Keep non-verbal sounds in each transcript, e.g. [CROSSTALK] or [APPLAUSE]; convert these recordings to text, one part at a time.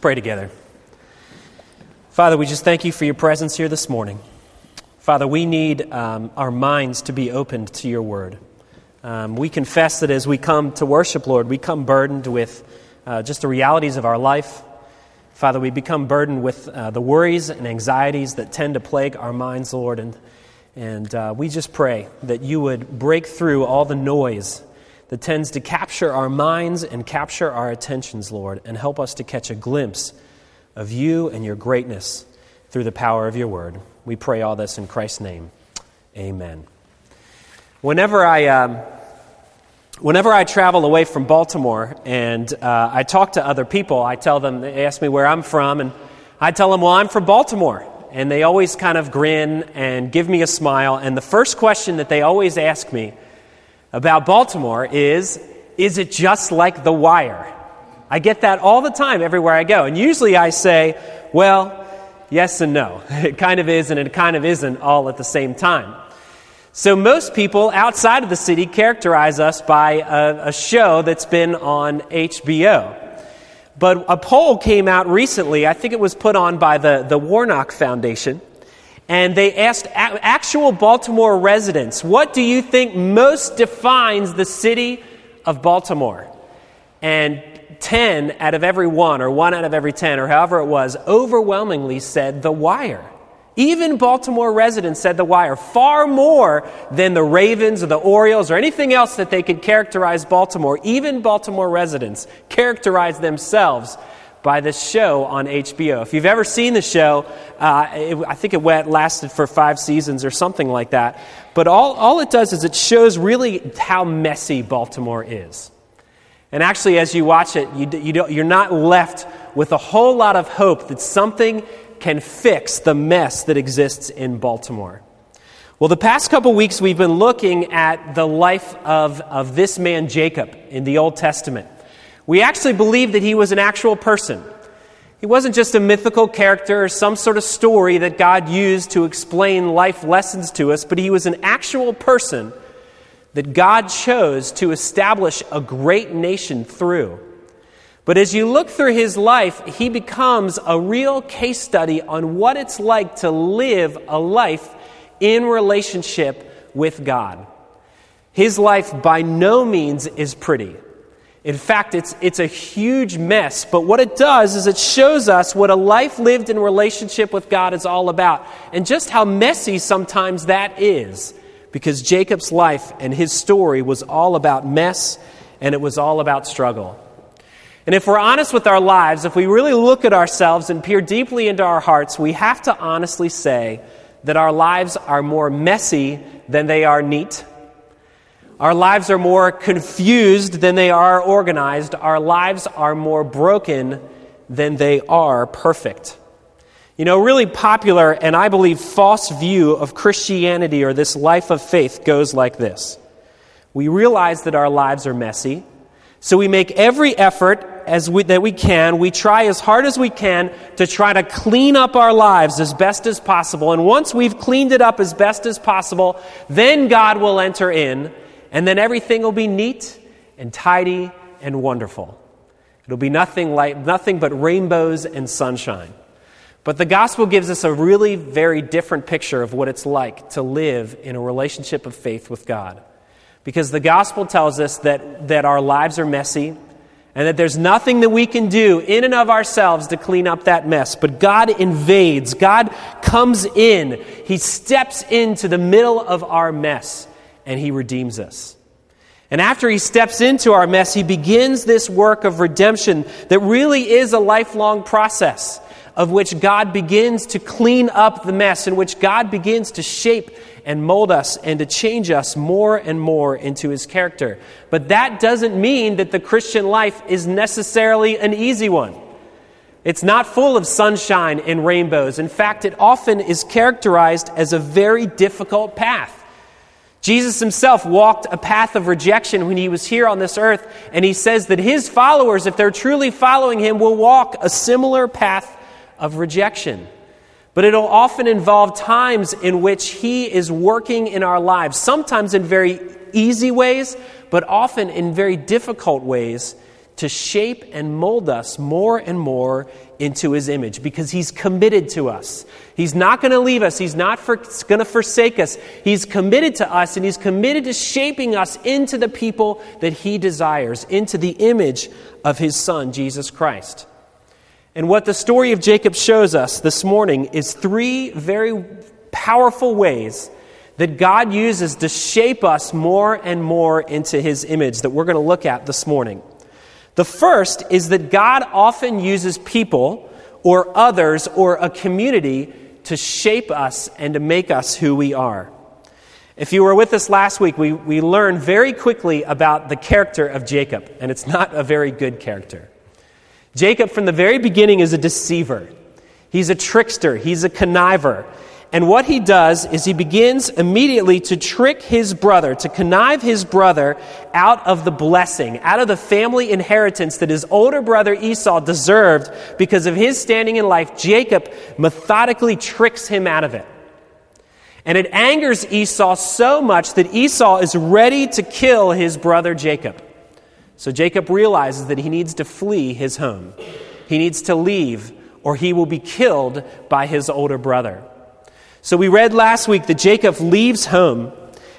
pray together. Father, we just thank you for your presence here this morning. Father, we need um, our minds to be opened to your word. Um, we confess that as we come to worship, Lord, we come burdened with uh, just the realities of our life. Father, we become burdened with uh, the worries and anxieties that tend to plague our minds, Lord. And, and uh, we just pray that you would break through all the noise that tends to capture our minds and capture our attentions, Lord, and help us to catch a glimpse of you and your greatness through the power of your word. We pray all this in Christ's name. Amen. Whenever I, um, whenever I travel away from Baltimore and uh, I talk to other people, I tell them, they ask me where I'm from, and I tell them, well, I'm from Baltimore. And they always kind of grin and give me a smile. And the first question that they always ask me about Baltimore is Is it just like The Wire? I get that all the time everywhere I go. And usually I say, Well, yes and no. [LAUGHS] It kind of is and it kind of isn't all at the same time. So most people outside of the city characterize us by a, a show that's been on HBO. But a poll came out recently, I think it was put on by the, the Warnock Foundation, and they asked actual Baltimore residents, what do you think most defines the city of Baltimore? And 10 out of every one, or one out of every 10, or however it was, overwhelmingly said The Wire. Even Baltimore residents said The Wire, far more than the Ravens or the Orioles or anything else that they could characterize Baltimore. Even Baltimore residents characterized themselves by this show on HBO. If you've ever seen the show, uh, it, I think it went, lasted for five seasons or something like that. But all, all it does is it shows really how messy Baltimore is. And actually, as you watch it, you, you you're not left with a whole lot of hope that something can fix the mess that exists in Baltimore. Well, the past couple weeks, we've been looking at the life of, of this man, Jacob, in the Old Testament. We actually believe that he was an actual person. He wasn't just a mythical character or some sort of story that God used to explain life lessons to us, but he was an actual person that God chose to establish a great nation through. But as you look through his life, he becomes a real case study on what it's like to live a life in relationship with God. His life by no means is pretty. In fact, it's, it's a huge mess, but what it does is it shows us what a life lived in relationship with God is all about, and just how messy sometimes that is, because Jacob's life and his story was all about mess and it was all about struggle. And if we're honest with our lives, if we really look at ourselves and peer deeply into our hearts, we have to honestly say that our lives are more messy than they are neat our lives are more confused than they are organized. Our lives are more broken than they are perfect. You know, really popular and I believe false view of Christianity or this life of faith goes like this. We realize that our lives are messy, so we make every effort as we, that we can. We try as hard as we can to try to clean up our lives as best as possible. And once we've cleaned it up as best as possible, then God will enter in and then everything will be neat and tidy and wonderful. It'll be nothing like nothing but rainbows and sunshine. But the gospel gives us a really very different picture of what it's like to live in a relationship of faith with God. Because the gospel tells us that, that our lives are messy and that there's nothing that we can do in and of ourselves to clean up that mess. But God invades, God comes in, He steps into the middle of our mess and he redeems us. And after he steps into our mess, he begins this work of redemption that really is a lifelong process of which God begins to clean up the mess, in which God begins to shape and mold us and to change us more and more into his character. But that doesn't mean that the Christian life is necessarily an easy one. It's not full of sunshine and rainbows. In fact, it often is characterized as a very difficult path. Jesus himself walked a path of rejection when he was here on this earth, and he says that his followers, if they're truly following him, will walk a similar path of rejection. But it'll often involve times in which he is working in our lives, sometimes in very easy ways, but often in very difficult ways, to shape and mold us more and more into his image because he's committed to us. He's not going to leave us, he's not for, going to forsake us. He's committed to us and he's committed to shaping us into the people that he desires, into the image of his son, Jesus Christ. And what the story of Jacob shows us this morning is three very powerful ways that God uses to shape us more and more into his image that we're going to look at this morning. The first is that God often uses people or others or a community to shape us and to make us who we are. If you were with us last week, we, we learned very quickly about the character of Jacob, and it's not a very good character. Jacob, from the very beginning, is a deceiver. He's a trickster. He's a conniver. And what he does is he begins immediately to trick his brother, to connive his brother out of the blessing, out of the family inheritance that his older brother Esau deserved because of his standing in life. Jacob methodically tricks him out of it. And it angers Esau so much that Esau is ready to kill his brother Jacob. So Jacob realizes that he needs to flee his home. He needs to leave, or he will be killed by his older brother. So we read last week that Jacob leaves home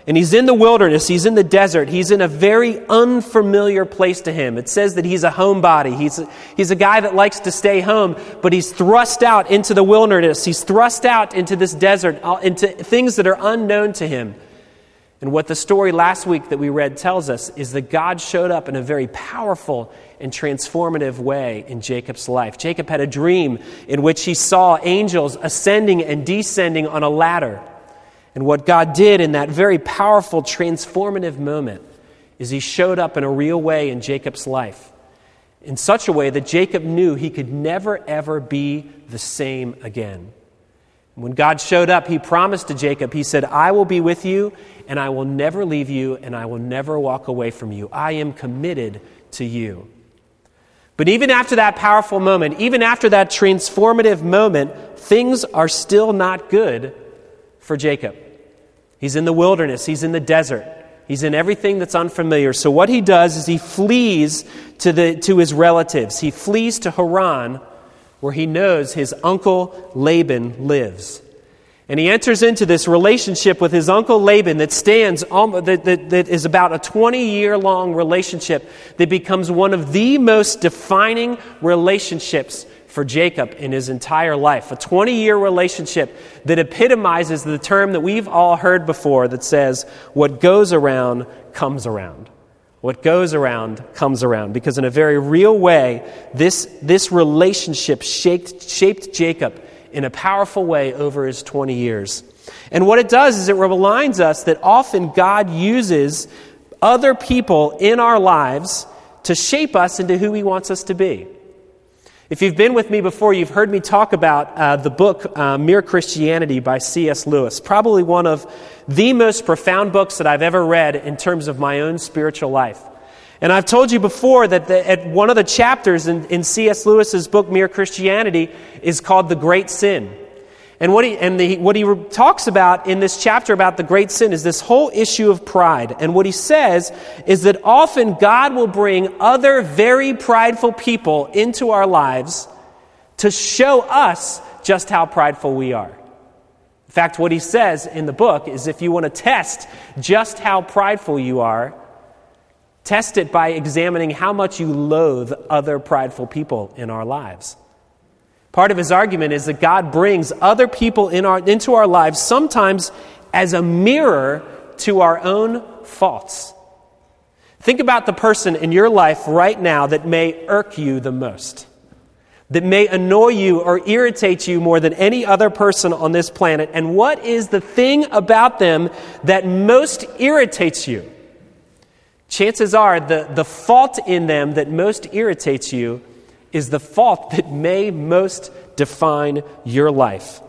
and he's in the wilderness, he's in the desert, he's in a very unfamiliar place to him. It says that he's a homebody. He's a, he's a guy that likes to stay home, but he's thrust out into the wilderness. He's thrust out into this desert, uh, into things that are unknown to him. And what the story last week that we read tells us is that God showed up in a very powerful and transformative way in Jacob's life. Jacob had a dream in which he saw angels ascending and descending on a ladder. And what God did in that very powerful, transformative moment is he showed up in a real way in Jacob's life, in such a way that Jacob knew he could never, ever be the same again. When God showed up, he promised to Jacob, He said, I will be with you, and I will never leave you, and I will never walk away from you. I am committed to you. But even after that powerful moment, even after that transformative moment, things are still not good for Jacob. He's in the wilderness, he's in the desert, he's in everything that's unfamiliar. So, what he does is he flees to, the, to his relatives, he flees to Haran where he knows his uncle Laban lives. And he enters into this relationship with his uncle Laban that stands, that, that, that is about a 20 year long relationship that becomes one of the most defining relationships for Jacob in his entire life. A 20 year relationship that epitomizes the term that we've all heard before that says, what goes around comes around. What goes around comes around. Because in a very real way, this, this relationship shaped, shaped Jacob in a powerful way over his 20 years. And what it does is it reminds us that often God uses other people in our lives to shape us into who he wants us to be. If you've been with me before, you've heard me talk about uh, the book uh, Mere Christianity by C.S. Lewis, probably one of the most profound books that I've ever read in terms of my own spiritual life. And I've told you before that the, at one of the chapters in, in C.S. Lewis's book Mere Christianity is called The Great Sin. And what he, and the, what he talks about in this chapter about the great sin is this whole issue of pride. And what he says is that often God will bring other very prideful people into our lives to show us just how prideful we are. In fact, what he says in the book is if you want to test just how prideful you are, test it by examining how much you loathe other prideful people in our lives. Part of his argument is that God brings other people in our, into our lives sometimes as a mirror to our own faults. Think about the person in your life right now that may irk you the most, that may annoy you or irritate you more than any other person on this planet. And what is the thing about them that most irritates you? Chances are the, the fault in them that most irritates you is the fault that may most define your life.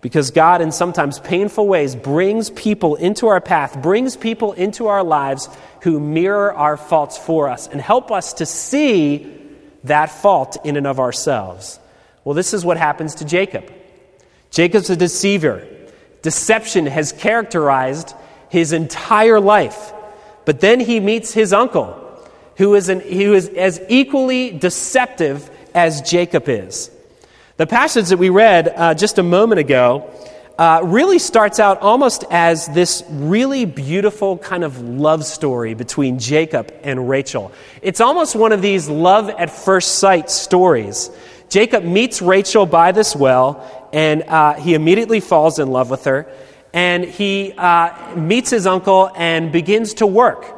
Because God, in sometimes painful ways, brings people into our path, brings people into our lives who mirror our faults for us and help us to see that fault in and of ourselves. Well, this is what happens to Jacob. Jacob's a deceiver. Deception has characterized his entire life. But then he meets his uncle, who is, an, who is as equally deceptive as Jacob is. The passage that we read uh, just a moment ago uh, really starts out almost as this really beautiful kind of love story between Jacob and Rachel. It's almost one of these love at first sight stories. Jacob meets Rachel by this well, and uh, he immediately falls in love with her. And he uh, meets his uncle and begins to work.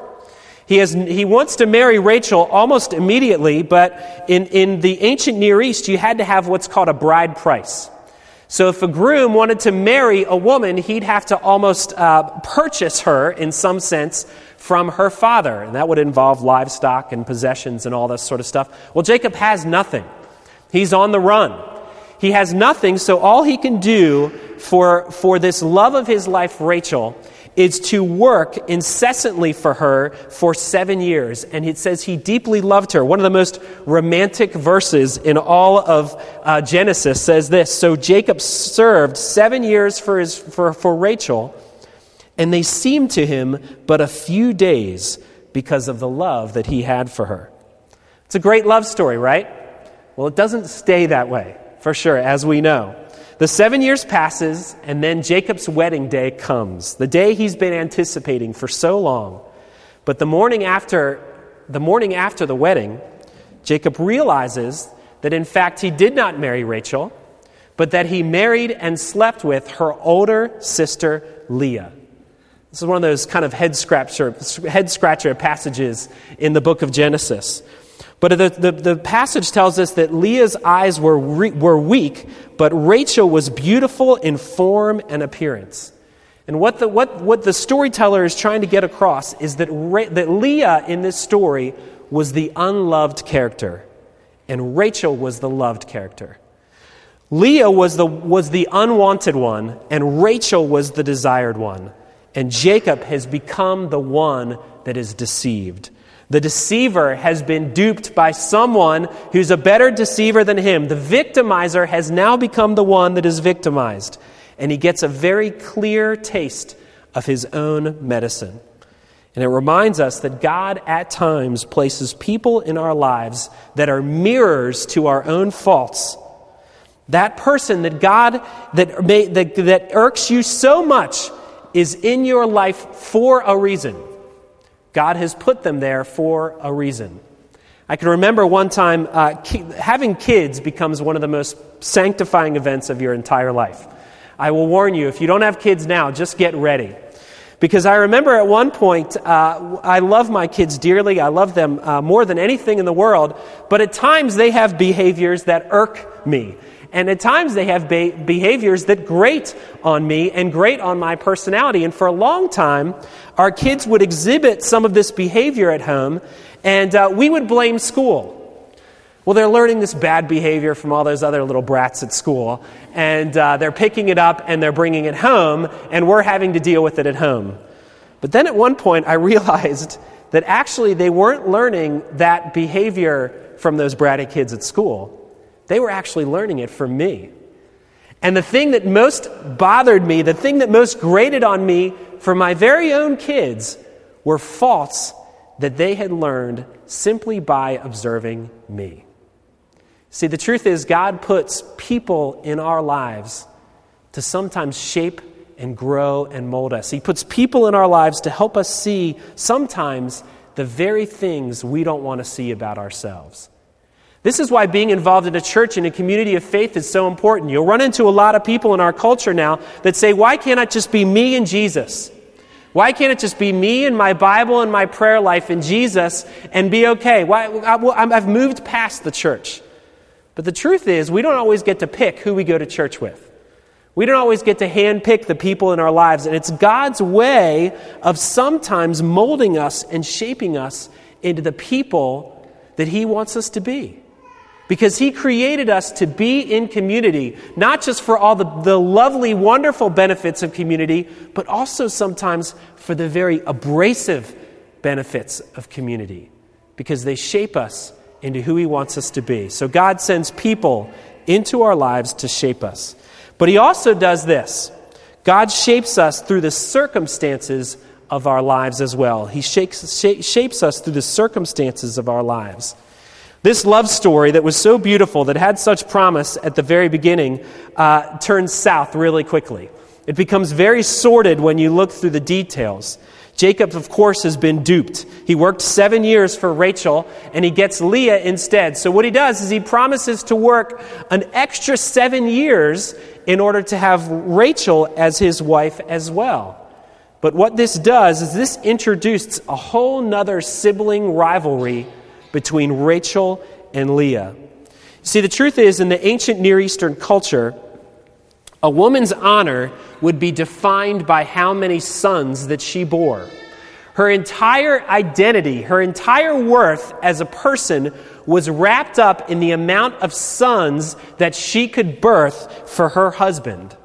He, has, he wants to marry Rachel almost immediately, but in, in the ancient Near East, you had to have what's called a bride price. So if a groom wanted to marry a woman, he'd have to almost uh, purchase her, in some sense, from her father. And that would involve livestock and possessions and all this sort of stuff. Well, Jacob has nothing. He's on the run. He has nothing, so all he can do for, for this love of his life, Rachel, is to work incessantly for her for seven years. And it says he deeply loved her. One of the most romantic verses in all of uh, Genesis says this So Jacob served seven years for, his, for, for Rachel, and they seemed to him but a few days because of the love that he had for her. It's a great love story, right? Well, it doesn't stay that way, for sure, as we know. The seven years passes, and then Jacob's wedding day comes, the day he's been anticipating for so long. But the morning after the morning after the wedding, Jacob realizes that in fact he did not marry Rachel, but that he married and slept with her older sister Leah. This is one of those kind of head scratcher, head scratcher passages in the book of Genesis. But the, the, the, passage tells us that Leah's eyes were, re, were weak, but Rachel was beautiful in form and appearance. And what the, what, what the storyteller is trying to get across is that, Ra- that Leah in this story was the unloved character, and Rachel was the loved character. Leah was the, was the unwanted one, and Rachel was the desired one. And Jacob has become the one that is deceived. The deceiver has been duped by someone who's a better deceiver than him. The victimizer has now become the one that is victimized. And he gets a very clear taste of his own medicine. And it reminds us that God at times places people in our lives that are mirrors to our own faults. That person that God, that, may, that, that irks you so much, is in your life for a reason. God has put them there for a reason. I can remember one time uh, ki- having kids becomes one of the most sanctifying events of your entire life. I will warn you, if you don't have kids now, just get ready. Because I remember at one point, uh, I love my kids dearly. I love them uh, more than anything in the world. But at times they have behaviors that irk me. And at times they have be- behaviors that grate on me and grate on my personality. And for a long time, our kids would exhibit some of this behavior at home, and uh, we would blame school. Well, they're learning this bad behavior from all those other little brats at school, and uh, they're picking it up and they're bringing it home, and we're having to deal with it at home. But then at one point, I [LAUGHS] realized that actually they weren't learning that behavior from those bratty kids at school. They were actually learning it from me. And the thing that most bothered me, the thing that most grated on me for my very own kids, were faults that they had learned simply by observing me. See, the truth is, God puts people in our lives to sometimes shape and grow and mold us. He puts people in our lives to help us see sometimes the very things we don't want to see about ourselves. This is why being involved in a church and a community of faith is so important. You'll run into a lot of people in our culture now that say, Why can't it just be me and Jesus? Why can't it just be me and my Bible and my prayer life and Jesus and be okay? Why, I've moved past the church. But the truth is, we don't always get to pick who we go to church with. We don't always get to handpick the people in our lives. And it's God's way of sometimes molding us and shaping us into the people that He wants us to be. Because He created us to be in community, not just for all the, the lovely, wonderful benefits of community, but also sometimes for the very abrasive benefits of community, because they shape us into who He wants us to be. So God sends people into our lives to shape us. But He also does this God shapes us through the circumstances of our lives as well. He shakes, shapes us through the circumstances of our lives. This love story that was so beautiful, that had such promise at the very beginning, uh, turns south really quickly. It becomes very sordid when you look through the details. Jacob, of course, has been duped. He worked seven years for Rachel and he gets Leah instead. So, what he does is he promises to work an extra seven years in order to have Rachel as his wife as well. But what this does is this introduced a whole nother sibling rivalry between Rachel and Leah. See, the truth is, in the ancient Near Eastern culture, a woman's honor would be defined by how many sons that she bore. Her entire identity, her entire worth as a person was wrapped up in the amount of sons that she could birth for her husband.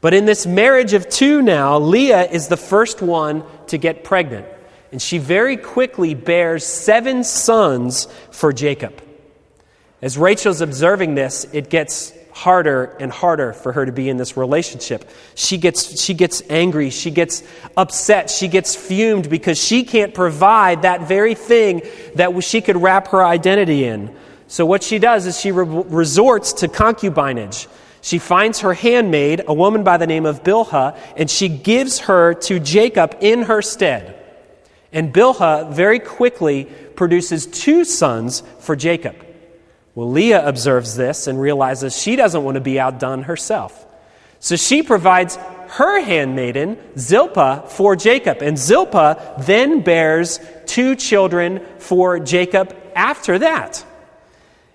But in this marriage of two now, Leah is the first one to get pregnant. And she very quickly bears seven sons for Jacob. As Rachel's observing this, it gets harder and harder for her to be in this relationship. She gets, she gets angry, she gets upset, she gets fumed because she can't provide that very thing that she could wrap her identity in. So, what she does is she re- resorts to concubinage. She finds her handmaid, a woman by the name of Bilhah, and she gives her to Jacob in her stead. And Bilhah very quickly produces two sons for Jacob. Well, Leah observes this and realizes she doesn't want to be outdone herself. So she provides her handmaiden, Zilpah, for Jacob. And Zilpah then bears two children for Jacob after that.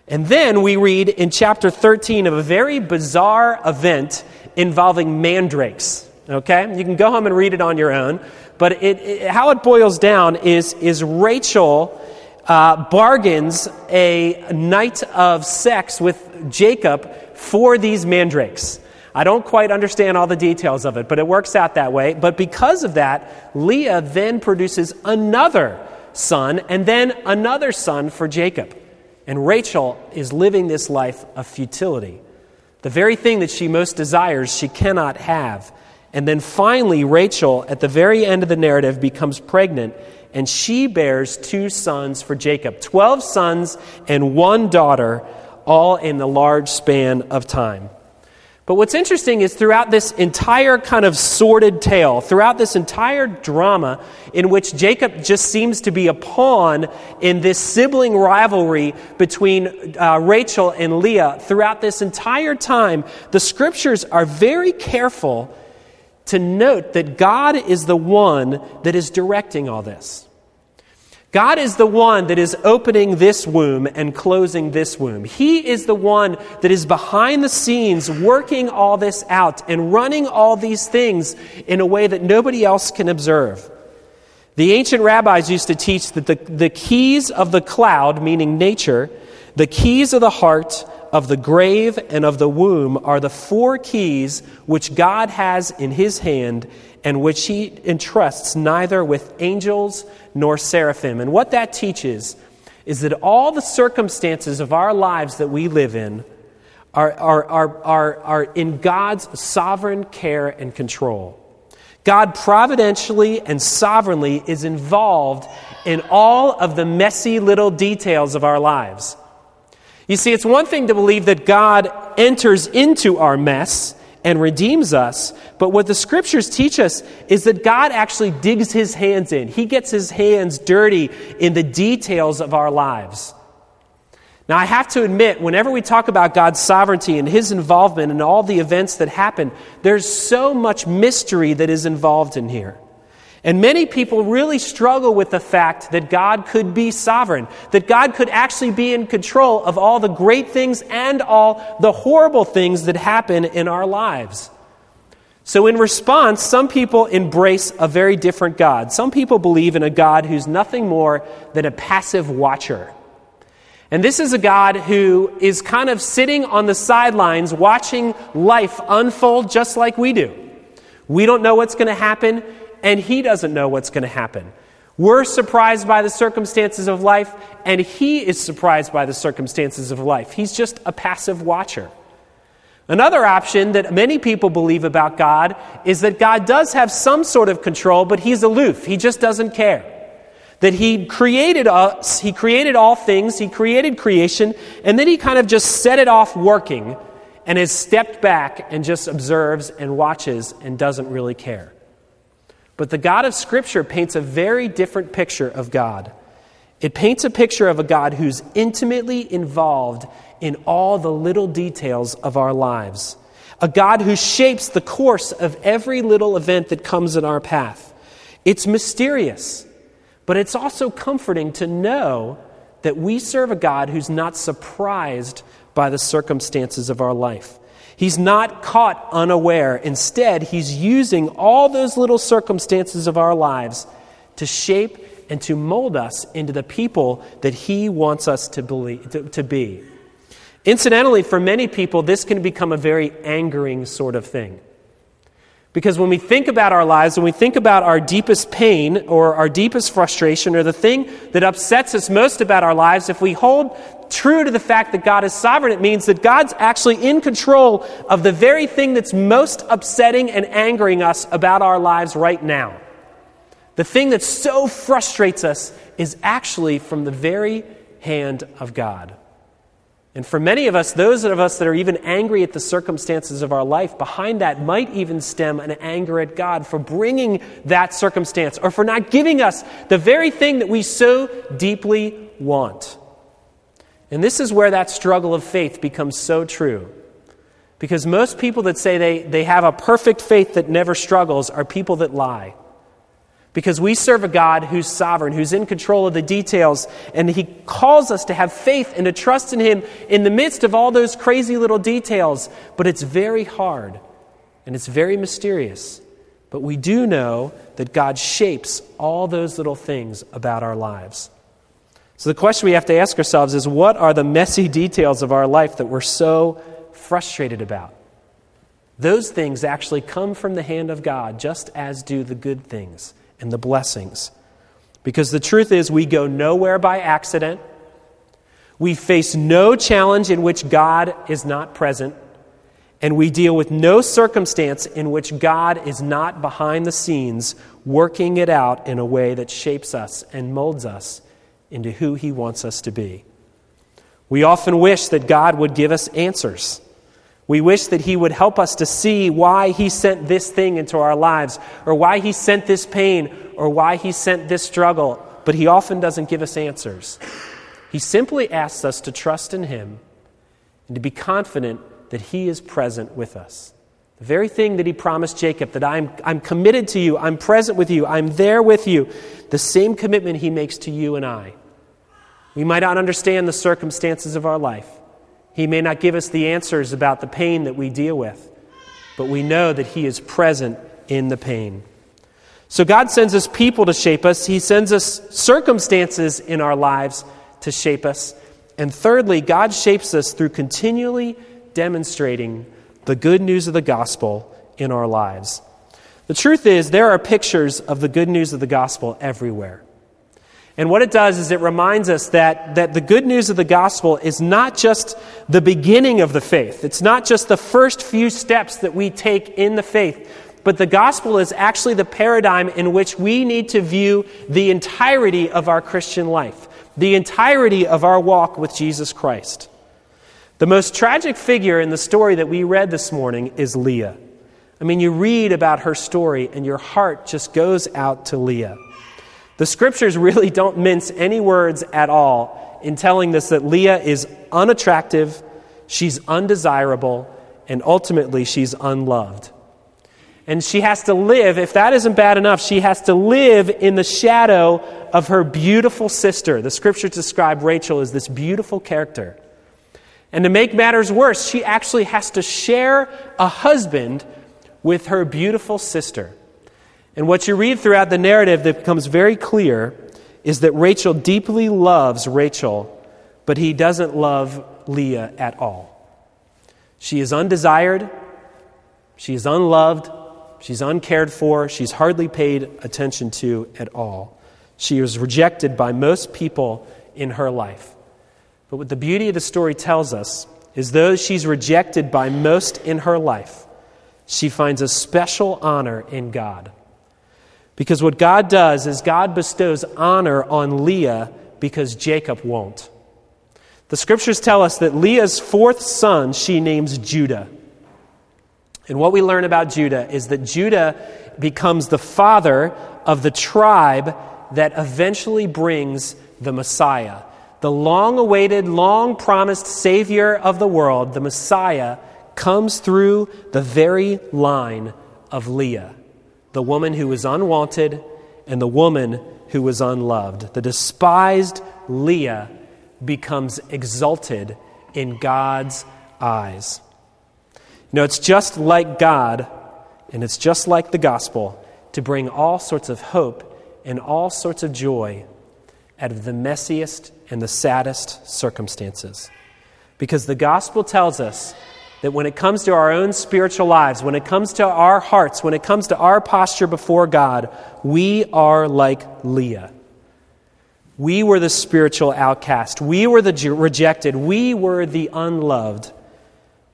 And then we read in chapter 13 of a very bizarre event involving mandrakes. Okay? You can go home and read it on your own. But it, it, how it boils down is, is Rachel uh, bargains a night of sex with Jacob for these mandrakes. I don't quite understand all the details of it, but it works out that way. But because of that, Leah then produces another son and then another son for Jacob. And Rachel is living this life of futility. The very thing that she most desires, she cannot have. And then finally, Rachel, at the very end of the narrative, becomes pregnant, and she bears two sons for Jacob 12 sons and one daughter, all in the large span of time. But what's interesting is throughout this entire kind of sordid tale, throughout this entire drama in which Jacob just seems to be a pawn in this sibling rivalry between uh, Rachel and Leah, throughout this entire time, the scriptures are very careful to note that God is the one that is directing all this. God is the one that is opening this womb and closing this womb. He is the one that is behind the scenes working all this out and running all these things in a way that nobody else can observe. The ancient rabbis used to teach that the, the keys of the cloud, meaning nature, the keys of the heart, of the grave and of the womb are the four keys which God has in his hand and which he entrusts neither with angels nor seraphim. And what that teaches is that all the circumstances of our lives that we live in are, are, are, are, are in God's sovereign care and control. God providentially and sovereignly is involved in all of the messy little details of our lives. You see, it's one thing to believe that God enters into our mess and redeems us, but what the scriptures teach us is that God actually digs his hands in. He gets his hands dirty in the details of our lives. Now, I have to admit, whenever we talk about God's sovereignty and his involvement in all the events that happen, there's so much mystery that is involved in here. And many people really struggle with the fact that God could be sovereign, that God could actually be in control of all the great things and all the horrible things that happen in our lives. So, in response, some people embrace a very different God. Some people believe in a God who's nothing more than a passive watcher. And this is a God who is kind of sitting on the sidelines watching life unfold just like we do. We don't know what's going to happen and he doesn't know what's going to happen. We're surprised by the circumstances of life, and he is surprised by the circumstances of life. He's just a passive watcher. Another option that many people believe about God is that God does have some sort of control, but he's aloof. He just doesn't care. That he created us, he created all things, he created creation, and then he kind of just set it off working and has stepped back and just observes and watches and doesn't really care. But the God of Scripture paints a very different picture of God. It paints a picture of a God who's intimately involved in all the little details of our lives, a God who shapes the course of every little event that comes in our path. It's mysterious, but it's also comforting to know that we serve a God who's not surprised by the circumstances of our life. He's not caught unaware. Instead, he's using all those little circumstances of our lives to shape and to mold us into the people that he wants us to, believe, to, to be. Incidentally, for many people, this can become a very angering sort of thing. Because when we think about our lives, when we think about our deepest pain or our deepest frustration or the thing that upsets us most about our lives, if we hold true to the fact that God is sovereign, it means that God's actually in control of the very thing that's most upsetting and angering us about our lives right now. The thing that so frustrates us is actually from the very hand of God. And for many of us, those of us that are even angry at the circumstances of our life, behind that might even stem an anger at God for bringing that circumstance or for not giving us the very thing that we so deeply want. And this is where that struggle of faith becomes so true. Because most people that say they, they have a perfect faith that never struggles are people that lie. Because we serve a God who's sovereign, who's in control of the details, and He calls us to have faith and to trust in Him in the midst of all those crazy little details. But it's very hard and it's very mysterious. But we do know that God shapes all those little things about our lives. So the question we have to ask ourselves is what are the messy details of our life that we're so frustrated about? Those things actually come from the hand of God, just as do the good things and the blessings. Because the truth is, we go nowhere by accident. We face no challenge in which God is not present. And we deal with no circumstance in which God is not behind the scenes working it out in a way that shapes us and molds us into who He wants us to be. We often wish that God would give us answers. We wish that He would help us to see why He sent this thing into our lives, or why He sent this pain, or why He sent this struggle, but He often doesn't give us answers. He simply asks us to trust in Him and to be confident that He is present with us. The very thing that He promised Jacob, that I'm, I'm committed to you, I'm present with you, I'm there with you, the same commitment He makes to you and I. We might not understand the circumstances of our life. He may not give us the answers about the pain that we deal with, but we know that He is present in the pain. So God sends us people to shape us, He sends us circumstances in our lives to shape us. And thirdly, God shapes us through continually demonstrating the good news of the gospel in our lives. The truth is, there are pictures of the good news of the gospel everywhere. And what it does is it reminds us that, that the good news of the gospel is not just the beginning of the faith. It's not just the first few steps that we take in the faith, but the gospel is actually the paradigm in which we need to view the entirety of our Christian life, the entirety of our walk with Jesus Christ. The most tragic figure in the story that we read this morning is Leah. I mean, you read about her story and your heart just goes out to Leah. The scriptures really don't mince any words at all in telling us that Leah is unattractive, she's undesirable, and ultimately she's unloved. And she has to live, if that isn't bad enough, she has to live in the shadow of her beautiful sister. The scriptures describe Rachel as this beautiful character. And to make matters worse, she actually has to share a husband with her beautiful sister. And what you read throughout the narrative that becomes very clear is that Rachel deeply loves Rachel, but he doesn't love Leah at all. She is undesired, she is unloved, she's uncared for, she's hardly paid attention to at all. She is rejected by most people in her life. But what the beauty of the story tells us is though she's rejected by most in her life, she finds a special honor in God. Because what God does is God bestows honor on Leah because Jacob won't. The scriptures tell us that Leah's fourth son she names Judah. And what we learn about Judah is that Judah becomes the father of the tribe that eventually brings the Messiah. The long awaited, long promised Savior of the world, the Messiah, comes through the very line of Leah, the woman who was unwanted and the woman who was unloved. The despised Leah becomes exalted in God's eyes. You know, it's just like God, and it's just like the gospel to bring all sorts of hope and all sorts of joy out of the messiest and the saddest circumstances. Because the gospel tells us that when it comes to our own spiritual lives, when it comes to our hearts, when it comes to our posture before God, we are like Leah. We were the spiritual outcast. We were the rejected. We were the unloved.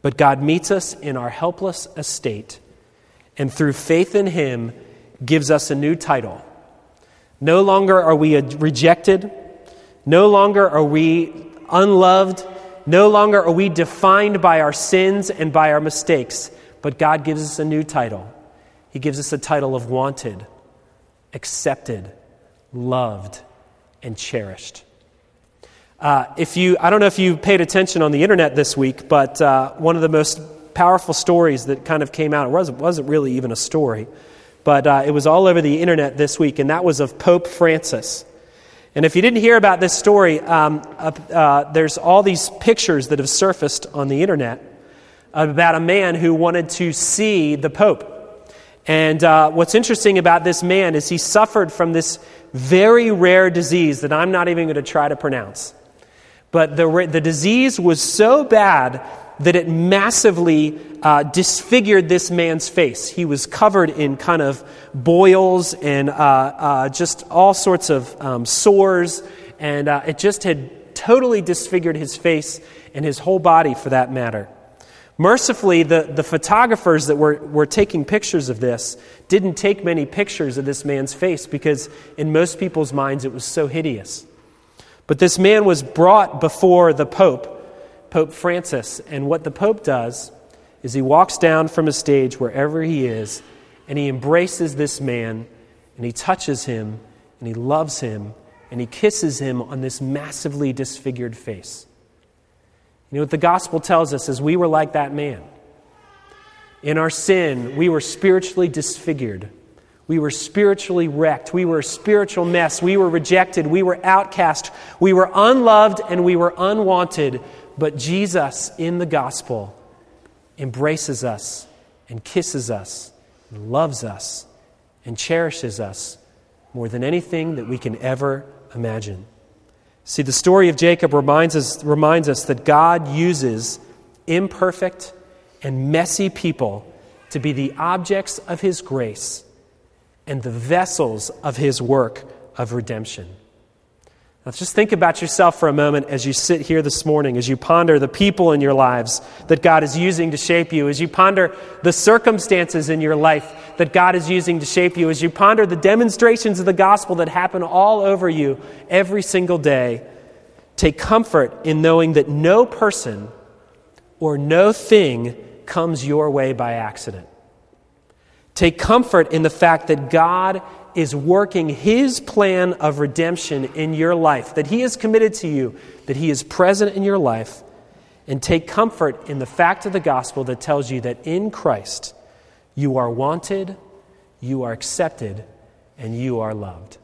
But God meets us in our helpless estate and through faith in Him gives us a new title. No longer are we rejected. No longer are we unloved. No longer are we defined by our sins and by our mistakes. But God gives us a new title. He gives us a title of wanted, accepted, loved, and cherished. Uh, if you, I don't know if you paid attention on the internet this week, but uh, one of the most powerful stories that kind of came out, it wasn't, wasn't really even a story, but uh, it was all over the internet this week, and that was of Pope Francis. And if you didn't hear about this story, um, uh, uh, there's all these pictures that have surfaced on the internet about a man who wanted to see the Pope. And uh, what's interesting about this man is he suffered from this very rare disease that I'm not even going to try to pronounce. But the, the disease was so bad that it massively uh, disfigured this man's face. He was covered in kind of boils and uh, uh, just all sorts of um, sores, and uh, it just had totally disfigured his face and his whole body for that matter. Mercifully, the, the photographers that were, were taking pictures of this didn't take many pictures of this man's face because, in most people's minds, it was so hideous. But this man was brought before the Pope, Pope Francis, and what the Pope does is he walks down from a stage wherever he is and he embraces this man and he touches him and he loves him and he kisses him on this massively disfigured face. You know what the gospel tells us is we were like that man. In our sin, we were spiritually disfigured. We were spiritually wrecked. We were a spiritual mess. We were rejected. We were outcast. We were unloved and we were unwanted. But Jesus in the gospel embraces us and kisses us and loves us and cherishes us more than anything that we can ever imagine. See, the story of Jacob reminds us, reminds us that God uses imperfect and messy people to be the objects of his grace and the vessels of his work of redemption. Just think about yourself for a moment as you sit here this morning, as you ponder the people in your lives that God is using to shape you, as you ponder the circumstances in your life that God is using to shape you, as you ponder the demonstrations of the gospel that happen all over you every single day. Take comfort in knowing that no person or no thing comes your way by accident. Take comfort in the fact that God is working His plan of redemption in your life, that He is committed to you, that He is present in your life, and take comfort in the fact of the gospel that tells you that in Christ you are wanted, you are accepted, and you are loved.